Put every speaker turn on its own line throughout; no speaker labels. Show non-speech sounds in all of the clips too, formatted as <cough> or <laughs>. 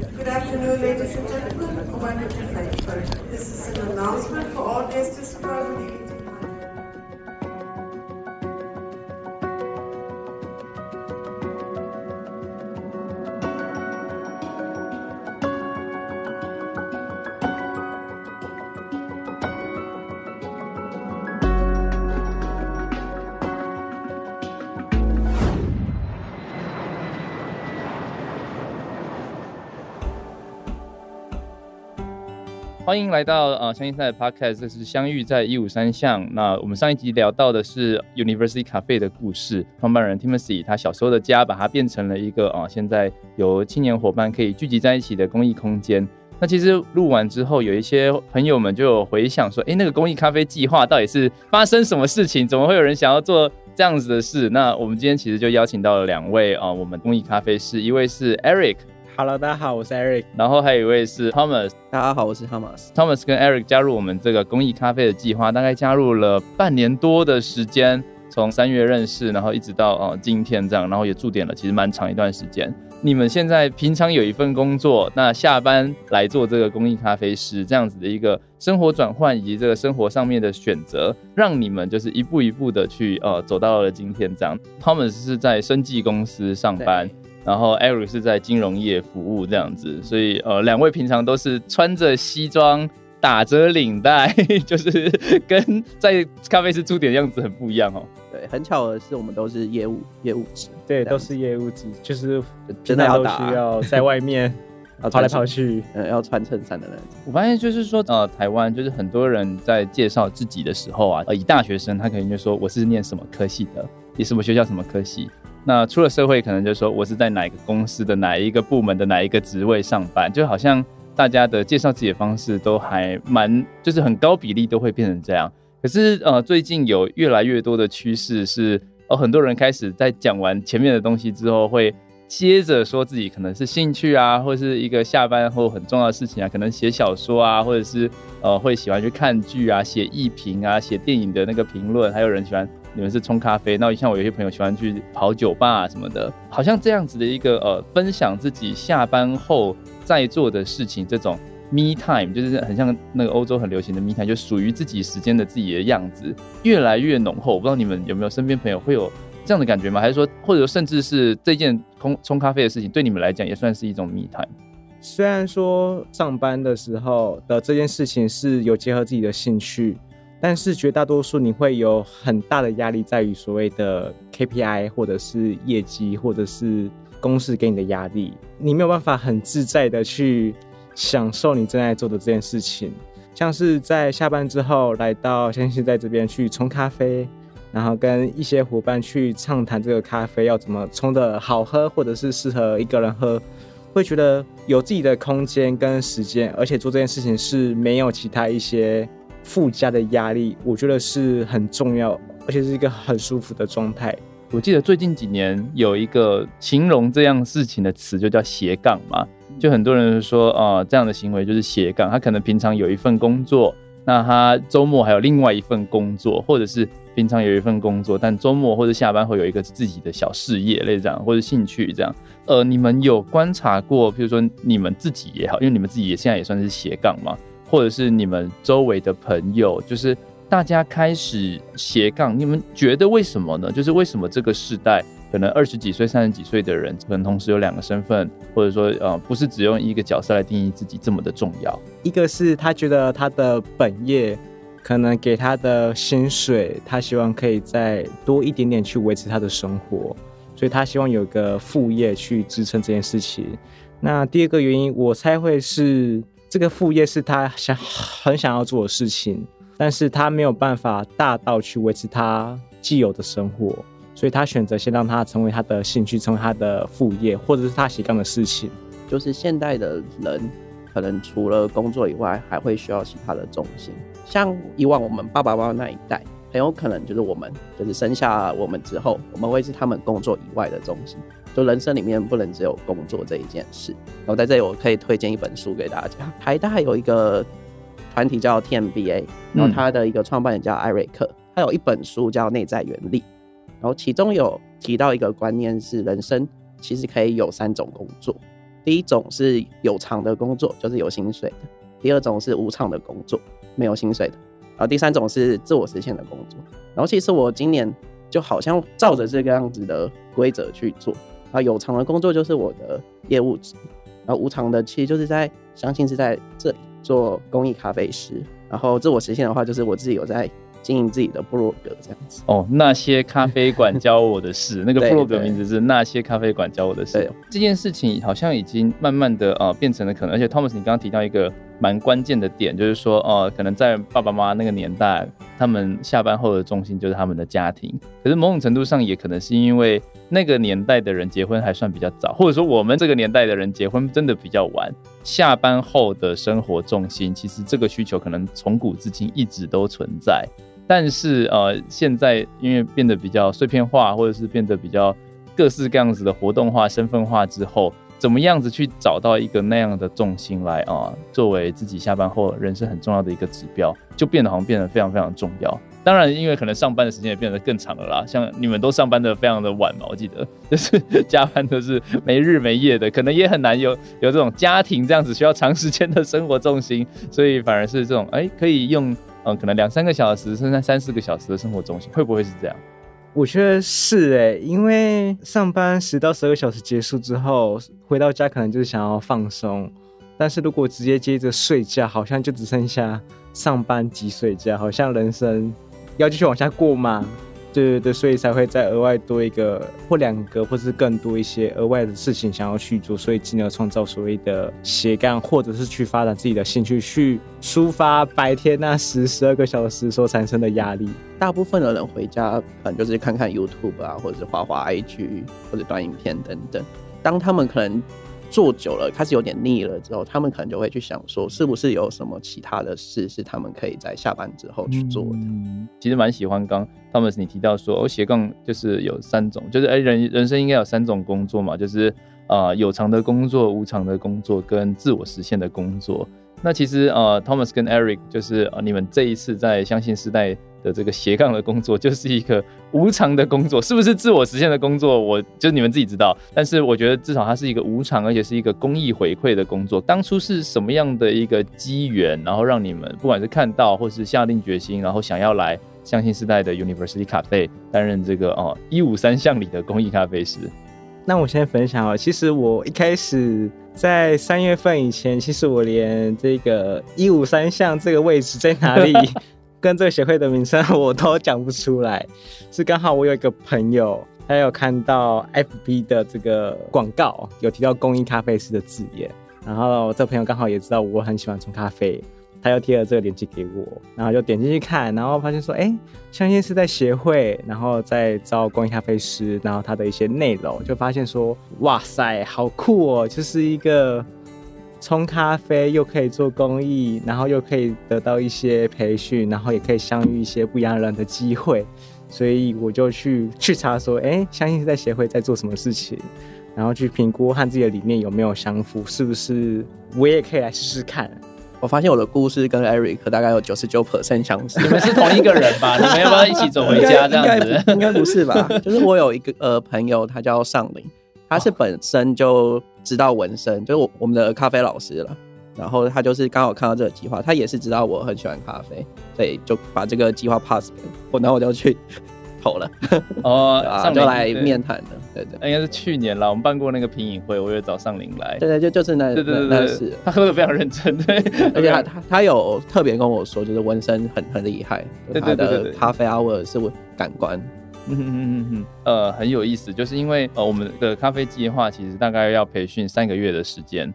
Good afternoon, ladies and gentlemen. This is an announcement for all guests traveling.
欢迎来到呃相遇赛的 Podcast，这是相遇在一五三巷。那我们上一集聊到的是 University Cafe 的故事，创办人 Timothy 他小时候的家，把它变成了一个啊、呃，现在有青年伙伴可以聚集在一起的公益空间。那其实录完之后，有一些朋友们就有回想说，哎，那个公益咖啡计划到底是发生什么事情？怎么会有人想要做这样子的事？那我们今天其实就邀请到了两位啊、我们公益咖啡师，一位是 Eric。
Hello，大家好，我是 Eric。
然后还有一位是 Thomas。
大家好，我是 Thomas。
Thomas 跟 Eric 加入我们这个公益咖啡的计划，大概加入了半年多的时间，从三月认识，然后一直到呃今天这样，然后也驻点了，其实蛮长一段时间。你们现在平常有一份工作，那下班来做这个公益咖啡师，这样子的一个生活转换以及这个生活上面的选择，让你们就是一步一步的去呃走到了今天这样。Thomas 是在生技公司上班。然后 Eric 是在金融业服务这样子，所以呃，两位平常都是穿着西装，打着领带，<laughs> 就是跟在咖啡师驻点的样子很不一样哦。
对，很巧的是，我们都是业务业务职，
对，都是业务职，就是真的要打，要在外面 <laughs> 跑来跑去，
嗯，要穿衬衫的人。
我发现就是说，呃，台湾就是很多人在介绍自己的时候啊，呃，以大学生他可能就说我是念什么科系的，你什么学校什么科系。那出了社会，可能就说我是在哪一个公司的哪一个部门的哪一个职位上班，就好像大家的介绍自己的方式都还蛮，就是很高比例都会变成这样。可是呃，最近有越来越多的趋势是，呃，很多人开始在讲完前面的东西之后，会接着说自己可能是兴趣啊，或是一个下班后很重要的事情啊，可能写小说啊，或者是呃会喜欢去看剧啊，写艺评啊，写电影的那个评论，还有人喜欢。你们是冲咖啡，那像我有些朋友喜欢去跑酒吧啊什么的，好像这样子的一个呃分享自己下班后在做的事情，这种 me time 就是很像那个欧洲很流行的 me time，就属于自己时间的自己的样子，越来越浓厚。我不知道你们有没有身边朋友会有这样的感觉吗？还是说，或者甚至是这件冲冲咖啡的事情对你们来讲也算是一种 me time？
虽然说上班的时候的这件事情是有结合自己的兴趣。但是绝大多数你会有很大的压力，在于所谓的 KPI 或者是业绩，或者是公司给你的压力，你没有办法很自在的去享受你正在做的这件事情。像是在下班之后来到像是在这边去冲咖啡，然后跟一些伙伴去畅谈这个咖啡要怎么冲的好喝，或者是适合一个人喝，会觉得有自己的空间跟时间，而且做这件事情是没有其他一些。附加的压力，我觉得是很重要，而且是一个很舒服的状态。
我记得最近几年有一个形容这样事情的词，就叫斜杠嘛。就很多人说啊、呃，这样的行为就是斜杠。他可能平常有一份工作，那他周末还有另外一份工作，或者是平常有一份工作，但周末或者下班会有一个自己的小事业类这样，或者兴趣这样。呃，你们有观察过，比如说你们自己也好，因为你们自己也现在也算是斜杠嘛。或者是你们周围的朋友，就是大家开始斜杠，你们觉得为什么呢？就是为什么这个时代可能二十几岁、三十几岁的人，可能同时有两个身份，或者说呃，不是只用一个角色来定义自己这么的重要？
一个是他觉得他的本业可能给他的薪水，他希望可以再多一点点去维持他的生活，所以他希望有个副业去支撑这件事情。那第二个原因，我猜会是。这个副业是他想很想要做的事情，但是他没有办法大到去维持他既有的生活，所以他选择先让他成为他的兴趣，成为他的副业，或者是他喜欢的事情。
就是现代的人可能除了工作以外，还会需要其他的重心。像以往我们爸爸妈妈那一代，很有可能就是我们就是生下我们之后，我们会是他们工作以外的重心。就人生里面不能只有工作这一件事。然后在这里我可以推荐一本书给大家。台大有一个团体叫 TMBA，然后他的一个创办人叫艾瑞克，他有一本书叫《内在原力》，然后其中有提到一个观念是，人生其实可以有三种工作。第一种是有偿的工作，就是有薪水的；第二种是无偿的工作，没有薪水的；然后第三种是自我实现的工作。然后其实我今年就好像照着这个样子的规则去做。啊，有偿的工作就是我的业务职，然后无偿的其实就是在相信是在这里做公益咖啡师。然后自我实现的话，就是我自己有在。经营自己的部落格这样子。
哦，那些咖啡馆教我的事，<laughs> 那个部落格名字是那些咖啡馆教我的事。对，这件事情好像已经慢慢的呃变成了可能，而且 Thomas 你刚刚提到一个蛮关键的点，就是说呃可能在爸爸妈妈那个年代，他们下班后的重心就是他们的家庭，可是某种程度上也可能是因为那个年代的人结婚还算比较早，或者说我们这个年代的人结婚真的比较晚，下班后的生活重心其实这个需求可能从古至今一直都存在。但是呃，现在因为变得比较碎片化，或者是变得比较各式各样子的活动化、身份化之后，怎么样子去找到一个那样的重心来啊、作为自己下班后人生很重要的一个指标，就变得好像变得非常非常重要。当然，因为可能上班的时间也变得更长了啦，像你们都上班的非常的晚嘛，我记得 <laughs> 就是加班都是没日没夜的，可能也很难有有这种家庭这样子需要长时间的生活重心，所以反而是这种哎、可以用。嗯，可能两三个小时，甚至三四个小时的生活重心，会不会是这样？
我觉得是哎，因为上班十到十二个小时结束之后，回到家可能就是想要放松，但是如果直接接着睡觉，好像就只剩下上班及睡觉，好像人生要继续往下过吗？对对对，所以才会再额外多一个或两个，或是更多一些额外的事情想要去做，所以进而创造所谓的斜杠，或者是去发展自己的兴趣，去抒发白天那十十二个小时所产生的压力。
大部分的人回家可能就是看看 YouTube 啊，或者是画画 IG 或者短影片等等。当他们可能做久了，开始有点腻了之后，他们可能就会去想说，是不是有什么其他的事是他们可以在下班之后去做的？
其实蛮喜欢刚 Thomas 你提到说，哦，斜杠就是有三种，就是哎、人人生应该有三种工作嘛，就是啊、有偿的工作、无偿的工作跟自我实现的工作。那其实呃 Thomas 跟 Eric 就是呃你们这一次在相信时代。的这个斜杠的工作就是一个无偿的工作，是不是自我实现的工作？我就你们自己知道。但是我觉得至少它是一个无偿，而且是一个公益回馈的工作。当初是什么样的一个机缘，然后让你们不管是看到，或是下定决心，然后想要来相信时代的 University Cafe 担任这个哦一五三项里的公益咖啡师？
那我先分享啊，其实我一开始在三月份以前，其实我连这个一五三项这个位置在哪里？<laughs> 跟这个协会的名称我都讲不出来，是刚好我有一个朋友，他有看到 FB 的这个广告，有提到公益咖啡师的字眼，然后我这朋友刚好也知道我很喜欢冲咖啡，他又贴了这个链接给我，然后就点进去看，然后发现说，哎，相信是在协会，然后在招公益咖啡师，然后他的一些内容，就发现说，哇塞，好酷哦，就是一个。冲咖啡又可以做公益，然后又可以得到一些培训，然后也可以相遇一些不一样人的机会，所以我就去去查说，哎、欸，相信是在协会在做什么事情，然后去评估和自己的理念有没有相符，是不是我也可以来试试看。
我发现我的故事跟 Eric 大概有九十九 percent 相似，
你们是同一个人吧？<laughs> 你们要不要一起走回家这样子？
应该不是吧？就是我有一个呃朋友，他叫尚林。他是本身就知道纹身，就是我我们的咖啡老师了。然后他就是刚好看到这个计划，他也是知道我很喜欢咖啡，所以就把这个计划 pass 给我，然后我就去投了。
哦，<laughs>
上就来面谈的，对对，
应该是去年了。我们办过那个品饮会，我有找上林来。
对对，就就是那
对对对对，是他喝的非常认真，对，<laughs>
而且他他他有特别跟我说，就是纹身很很厉害，对对对，咖啡 hour 是我感官。
嗯嗯嗯嗯，呃，很有意思，就是因为呃，我们的咖啡计划其实大概要培训三个月的时间，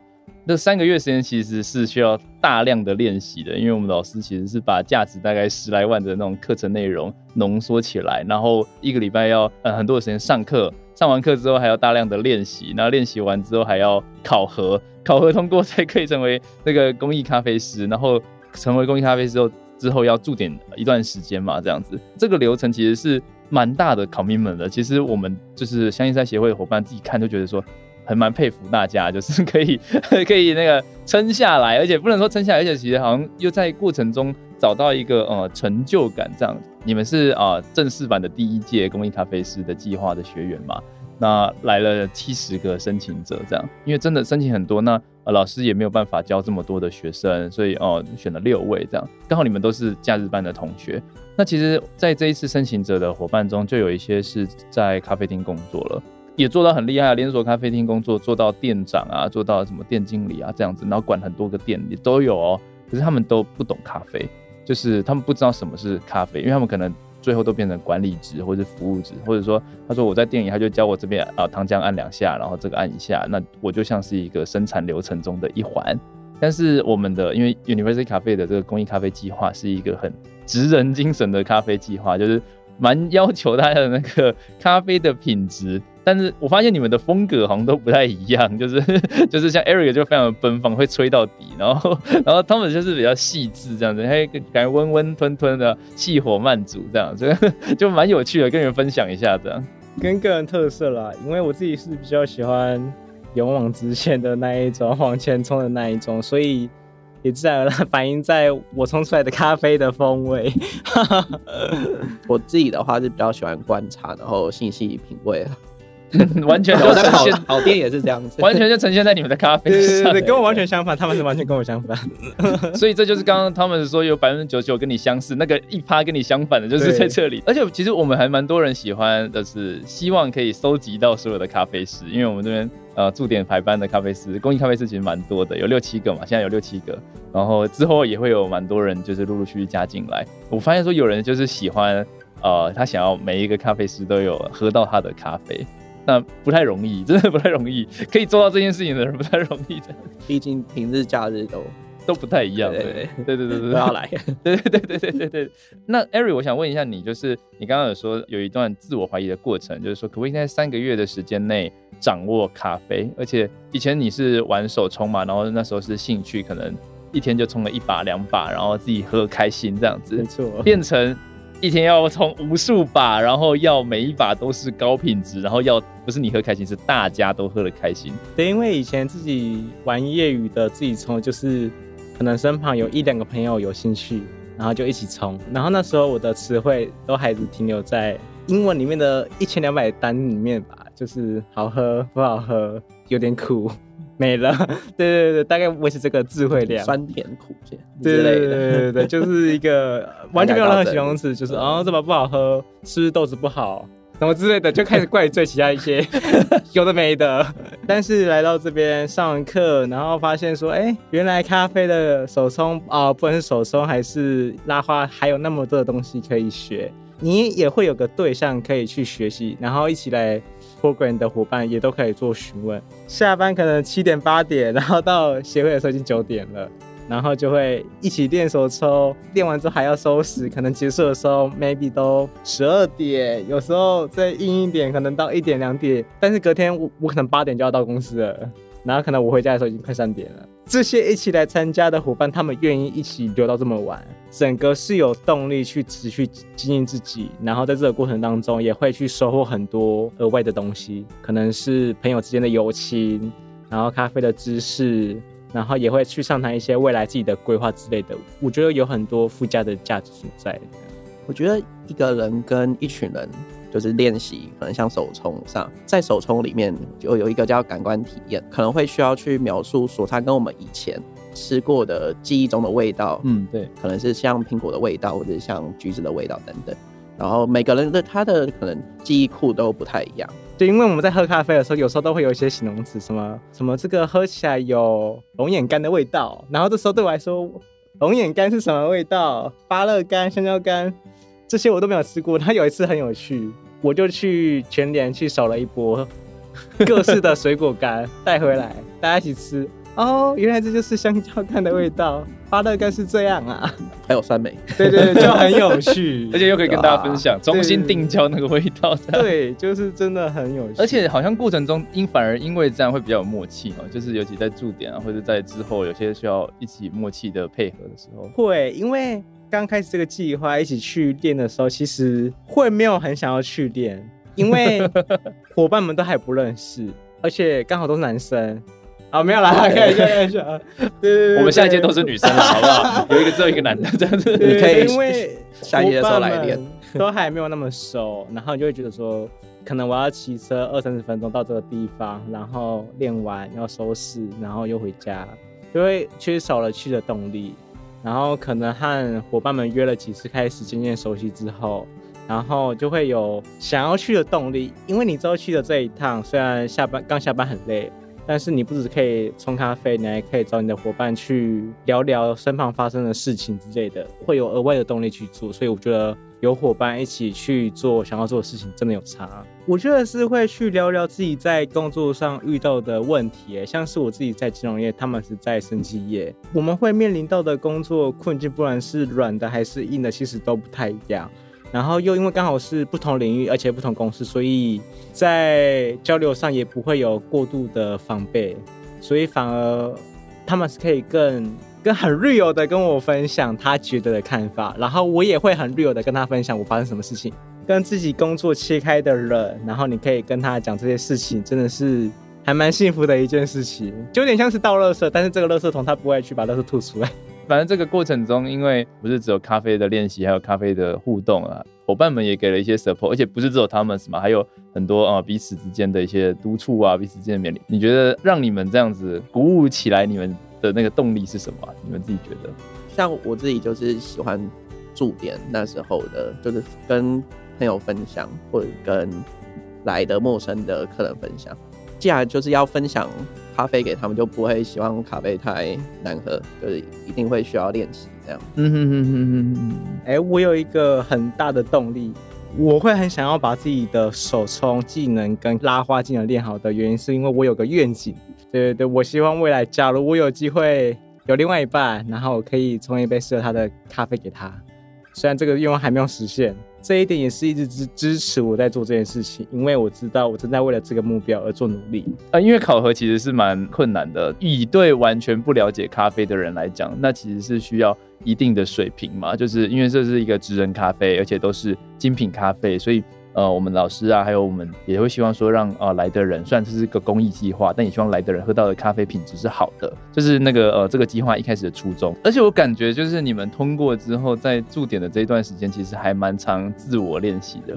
这三个月时间其实是需要大量的练习的，因为我们老师其实是把价值大概十来万的那种课程内容浓缩起来，然后一个礼拜要呃很多的时间上课，上完课之后还要大量的练习，然后练习完之后还要考核，考核通过才可以成为那个公益咖啡师，然后成为公益咖啡师之后之后要驻点一段时间嘛，这样子，这个流程其实是。蛮大的 commitment 的，其实我们就是相信在协会的伙伴自己看都觉得说，还蛮佩服大家，就是可以 <laughs> 可以那个撑下来，而且不能说撑下来，而且其实好像又在过程中找到一个呃成就感这样。你们是啊、呃、正式版的第一届公益咖啡师的计划的学员嘛？那来了七十个申请者，这样，因为真的申请很多，那呃老师也没有办法教这么多的学生，所以哦、选了六位这样，刚好你们都是假日班的同学。那其实，在这一次申请者的伙伴中，就有一些是在咖啡厅工作了，也做到很厉害，连锁咖啡厅工作做到店长啊，做到什么店经理啊这样子，然后管很多个店也都有哦。可是他们都不懂咖啡，就是他们不知道什么是咖啡，因为他们可能。最后都变成管理职或者服务职，或者说他说我在店里，他就教我这边啊糖浆按两下，然后这个按一下，那我就像是一个生产流程中的一环。但是我们的因为 University Cafe 的这个公益咖啡计划是一个很职人精神的咖啡计划，就是蛮要求大家的那个咖啡的品质。但是我发现你们的风格好像都不太一样，<laughs> 就是就是像 Eric 就非常的奔放，会吹到底，然后 <laughs> 然后他们就是比较细致这样子，嘿，感觉温温吞吞的，细火慢煮这样，就 <laughs> 就蛮有趣的，跟你们分享一下这样。
跟个人特色啦，因为我自己是比较喜欢勇往直前的那一种，往前冲的那一种，所以也自然而然反映在我冲出来的咖啡的风味。
我自己的话是比较喜欢观察，然后细细品味。<laughs>
完全就呈现，
好店也是这样子，
完全就呈现在你们的咖啡上。
对对对，跟我完全相反，他们是完全跟我相反。<laughs>
所以这就是刚刚他们说有百分之九十九跟你相似，那个一趴跟你相反的，就是在这里。而且其实我们还蛮多人喜欢的是，希望可以收集到所有的咖啡师，因为我们这边呃驻点排班的咖啡师，公益咖啡师其实蛮多的，有六七个嘛，现在有六七个。然后之后也会有蛮多人就是陆陆续续加进来。我发现说有人就是喜欢呃，他想要每一个咖啡师都有喝到他的咖啡。那不太容易，<laughs> 真的不太容易，可以做到这件事情的人不太容易的。
毕竟平日假日都
都不太一样，对对对对对对，
都要来，<laughs>
对对对对对对对。那 Eric，我想问一下你，就是你刚刚有说有一段自我怀疑的过程，就是说可不可以在三个月的时间内掌握咖啡？而且以前你是玩手冲嘛，然后那时候是兴趣，可能一天就冲了一把两把，然后自己喝开心这样子，
没错，
变成。一天要冲无数把，然后要每一把都是高品质，然后要不是你喝开心，是大家都喝的开心。
对，因为以前自己玩业余的，自己冲就是可能身旁有一两个朋友有兴趣，然后就一起冲。然后那时候我的词汇都还是停留在英文里面的一千两百单里面吧，就是好喝不好喝，有点苦。<laughs> 没了，对对对，大概维持这个智慧量，
酸甜苦咸
之类的，对对对对，就是一个 <laughs> 完全没有任何形容词，就是哦，这么不好喝，是不是豆子不好，什么之类的，就开始怪罪其他一些 <laughs> 有的没的。但是来到这边上完课，然后发现说，哎，原来咖啡的手冲啊，不管是手冲还是拉花，还有那么多的东西可以学，你也会有个对象可以去学习，然后一起来。Program 的伙伴也都可以做询问，下班可能七点八点，然后到协会的时候已经九点了，然后就会一起练手抽，练完之后还要收拾，可能结束的时候 maybe 都十二点，有时候再硬一点，可能到一点两点，但是隔天我我可能八点就要到公司了。然后可能我回家的时候已经快三点了。这些一起来参加的伙伴，他们愿意一起留到这么晚，整个是有动力去持续经营自己。然后在这个过程当中，也会去收获很多额外的东西，可能是朋友之间的友情，然后咖啡的知识，然后也会去上谈一些未来自己的规划之类的。我觉得有很多附加的价值存在。
我觉得一个人跟一群人。就是练习，可能像手冲上，在手冲里面就有一个叫感官体验，可能会需要去描述说它跟我们以前吃过的记忆中的味道，
嗯，对，
可能是像苹果的味道，或者像橘子的味道等等。然后每个人的他的可能记忆库都不太一样。
对，因为我们在喝咖啡的时候，有时候都会有一些形容词，什么什么这个喝起来有龙眼干的味道，然后这时候对我来说，龙眼干是什么味道？芭乐干、香蕉干这些我都没有吃过。他有一次很有趣。我就去全联去扫了一波各式的水果干 <laughs> 带回来，大家一起吃。哦，原来这就是香蕉干的味道，巴乐干是这样啊，
还有酸梅，
对对对，就很有趣，<laughs>
而且又可以跟大家分享，重新定焦那个味道。
对，就是真的很有趣，
而且好像过程中因反而因为这样会比较有默契哦，就是尤其在驻点啊，或者在之后有些需要一起默契的配合的时候，
会因为。刚开始这个计划一起去练的时候，其实会没有很想要去练，因为 <laughs> 伙伴们都还不认识，而且刚好都是男生。啊，没有啦，开一下，开一下啊。对，
我们下一届都是女生了，好不好？<laughs> 有一个只有一个男的这样子，
你可以因为下一届的时候来练。
都还没有那么熟，然后你就会觉得说，可能我要骑车二三十分钟到这个地方，然后练完要收拾，然后又回家，就会缺少了去的动力。然后可能和伙伴们约了几次，开始渐渐熟悉之后，然后就会有想要去的动力，因为你知道去的这一趟，虽然下班刚下班很累。但是你不只可以冲咖啡，你还可以找你的伙伴去聊聊身旁发生的事情之类的，会有额外的动力去做。所以我觉得有伙伴一起去做想要做的事情，真的有差。我觉得是会去聊聊自己在工作上遇到的问题，像是我自己在金融业，他们是在生技业，我们会面临到的工作困境，不管是软的还是硬的，其实都不太一样。然后又因为刚好是不同领域，而且不同公司，所以在交流上也不会有过度的防备，所以反而他们是可以更更很 real 的跟我分享他觉得的看法，然后我也会很 real 的跟他分享我发生什么事情。跟自己工作切开的人，然后你可以跟他讲这些事情，真的是还蛮幸福的一件事情，就有点像是倒垃圾，但是这个垃圾桶他不会去把垃圾吐出来。
反正这个过程中，因为不是只有咖啡的练习，还有咖啡的互动啊，伙伴们也给了一些 support，而且不是只有他们什么，还有很多啊、呃、彼此之间的一些督促啊，彼此之间的勉励。你觉得让你们这样子鼓舞起来，你们的那个动力是什么？你们自己觉得？
像我自己就是喜欢驻点那时候的，就是跟朋友分享，或者跟来的陌生的客人分享。既然就是要分享。咖啡给他们就不会希望咖啡太难喝，就是一定会需要练习这样。
嗯哼哼哼哼哼。哎，我有一个很大的动力，我会很想要把自己的手冲技能跟拉花技能练好的原因，是因为我有个愿景。对对对，我希望未来假如我有机会有另外一半，然后我可以冲一杯适合他的咖啡给他。虽然这个愿望还没有实现。这一点也是一直支支持我在做这件事情，因为我知道我正在为了这个目标而做努力。
呃，因为考核其实是蛮困难的，以对完全不了解咖啡的人来讲，那其实是需要一定的水平嘛，就是因为这是一个职人咖啡，而且都是精品咖啡，所以。呃，我们老师啊，还有我们也会希望说让，让呃来的人，虽然这是一个公益计划，但也希望来的人喝到的咖啡品质是好的，就是那个呃这个计划一开始的初衷。而且我感觉就是你们通过之后，在驻点的这一段时间，其实还蛮常自我练习的，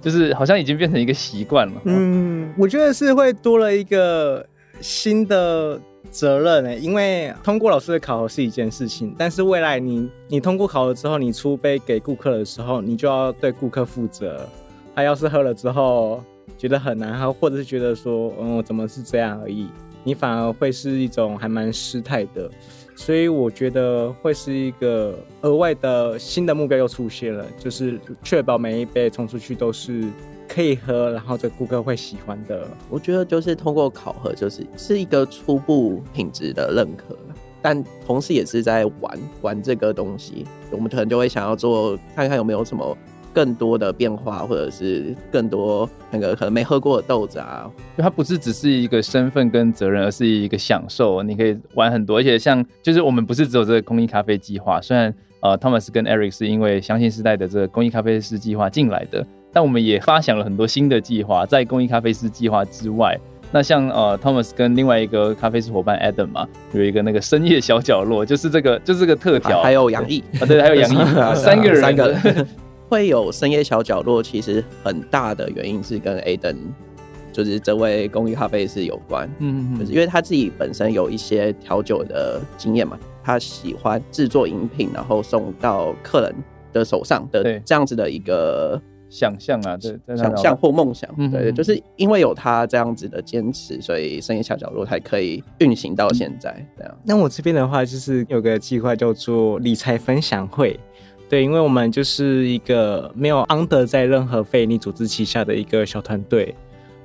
就是好像已经变成一个习惯了。
嗯，我觉得是会多了一个新的责任诶，因为通过老师的考核是一件事情，但是未来你你通过考核之后，你出杯给顾客的时候，你就要对顾客负责。他要是喝了之后觉得很难喝，或者是觉得说，嗯，怎么是这样而已，你反而会是一种还蛮失态的，所以我觉得会是一个额外的新的目标又出现了，就是确保每一杯冲出去都是可以喝，然后这顾客会喜欢的。
我觉得就是通过考核，就是是一个初步品质的认可，但同时也是在玩玩这个东西，我们可能就会想要做，看看有没有什么。更多的变化，或者是更多那个可能没喝过的豆子啊，
就它不是只是一个身份跟责任，而是一个享受。你可以玩很多，而且像就是我们不是只有这个公益咖啡计划，虽然呃，Thomas 跟 Eric 是因为相信时代的这个公益咖啡师计划进来的，但我们也发想了很多新的计划，在公益咖啡师计划之外。那像呃，Thomas 跟另外一个咖啡师伙伴 Adam 嘛，有一个那个深夜小角落，就是这个就是这个特调，
还有杨毅
啊，对，还有杨毅，<laughs> 三个人，
三个。会有深夜小角落，其实很大的原因是跟 Aden，就是这位公益咖啡师有关。嗯，就是因为他自己本身有一些调酒的经验嘛，他喜欢制作饮品，然后送到客人的手上的这样子的一个
想象啊，对，
想象或梦想。对，就是因为有他这样子的坚持，所以深夜小角落才可以运行到现在。这样。
那我这边的话，就是有个计划叫做理财分享会。对，因为我们就是一个没有 under 在任何非营利组织旗下的一个小团队，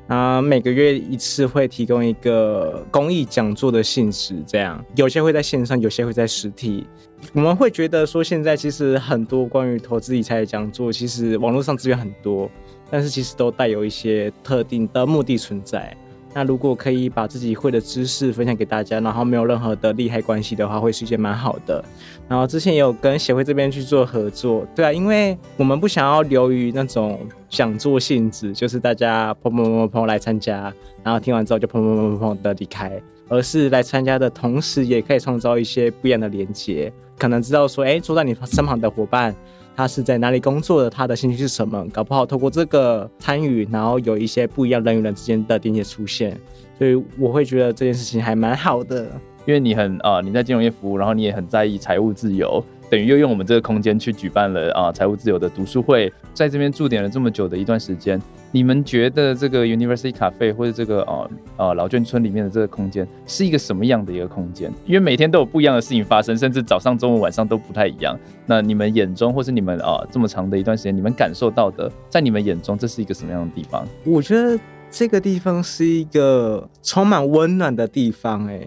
啊，每个月一次会提供一个公益讲座的性质，这样有些会在线上，有些会在实体。我们会觉得说，现在其实很多关于投资理财的讲座，其实网络上资源很多，但是其实都带有一些特定的目的存在。那如果可以把自己会的知识分享给大家，然后没有任何的利害关系的话，会是一件蛮好的。然后之前也有跟协会这边去做合作，对啊，因为我们不想要流于那种讲座性质，就是大家砰砰砰砰来参加，然后听完之后就砰砰砰砰砰的离开，而是来参加的同时，也可以创造一些不一样的连接，可能知道说，哎，坐在你身旁的伙伴。他是在哪里工作的，他的兴趣是什么，搞不好透过这个参与，然后有一些不一样人与人之间的连接出现，所以我会觉得这件事情还蛮好的。
因为你很啊、你在金融业服务，然后你也很在意财务自由，等于又用我们这个空间去举办了啊财务自由的读书会，在这边驻点了这么久的一段时间，你们觉得这个 University Cafe 或者这个啊啊老眷村里面的这个空间是一个什么样的一个空间？因为每天都有不一样的事情发生，甚至早上、中午、晚上都不太一样。那你们眼中，或是你们啊这么长的一段时间，你们感受到的，在你们眼中，这是一个什么样的地方？
我觉得这个地方是一个充满温暖的地方，哎。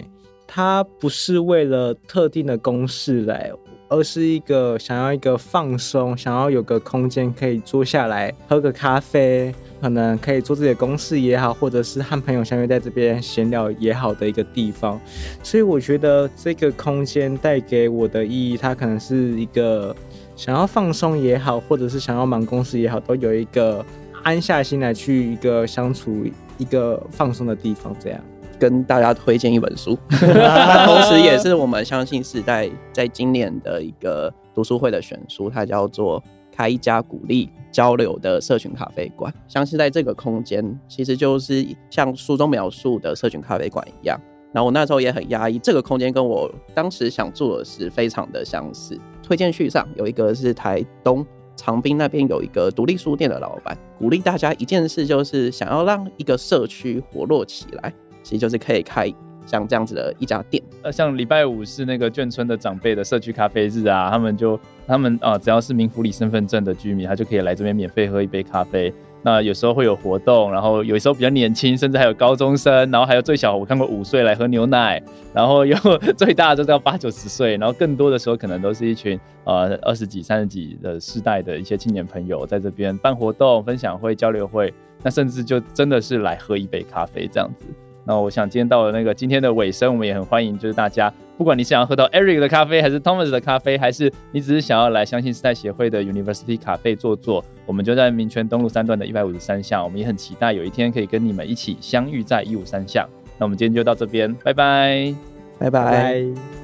它不是为了特定的公事来，而是一个想要一个放松，想要有个空间可以坐下来喝个咖啡，可能可以做自己的公事也好，或者是和朋友相约在这边闲聊也好的一个地方。所以我觉得这个空间带给我的意义，它可能是一个想要放松也好，或者是想要忙公事也好，都有一个安下心来去一个相处、一个放松的地方，这样。
跟大家推荐一本书，<laughs> 同时也是我们相信时代在今年的一个读书会的选书，它叫做《开一家鼓励交流的社群咖啡馆》。相信在这个空间，其实就是像书中描述的社群咖啡馆一样。然后我那时候也很压抑，这个空间跟我当时想做的事非常的相似。推荐序上有一个是台东长滨那边有一个独立书店的老板，鼓励大家一件事，就是想要让一个社区活络起来。其实就是可以开像这样子的一家店，
呃，像礼拜五是那个眷村的长辈的社区咖啡日啊，他们就他们啊，只要是民福里身份证的居民，他就可以来这边免费喝一杯咖啡。那有时候会有活动，然后有时候比较年轻，甚至还有高中生，然后还有最小，我看过五岁来喝牛奶，然后有 <laughs> 最大的就到八九十岁，然后更多的时候可能都是一群呃二十几、三十几的世代的一些青年朋友在这边办活动、分享会、交流会，那甚至就真的是来喝一杯咖啡这样子。那我想今天到了那个今天的尾声，我们也很欢迎，就是大家，不管你想要喝到 Eric 的咖啡，还是 Thomas 的咖啡，还是你只是想要来相信时代协会的 University Cafe 坐坐，我们就在民权东路三段的一百五十三巷，我们也很期待有一天可以跟你们一起相遇在一五三巷。那我们今天就到这边，拜拜，
拜拜。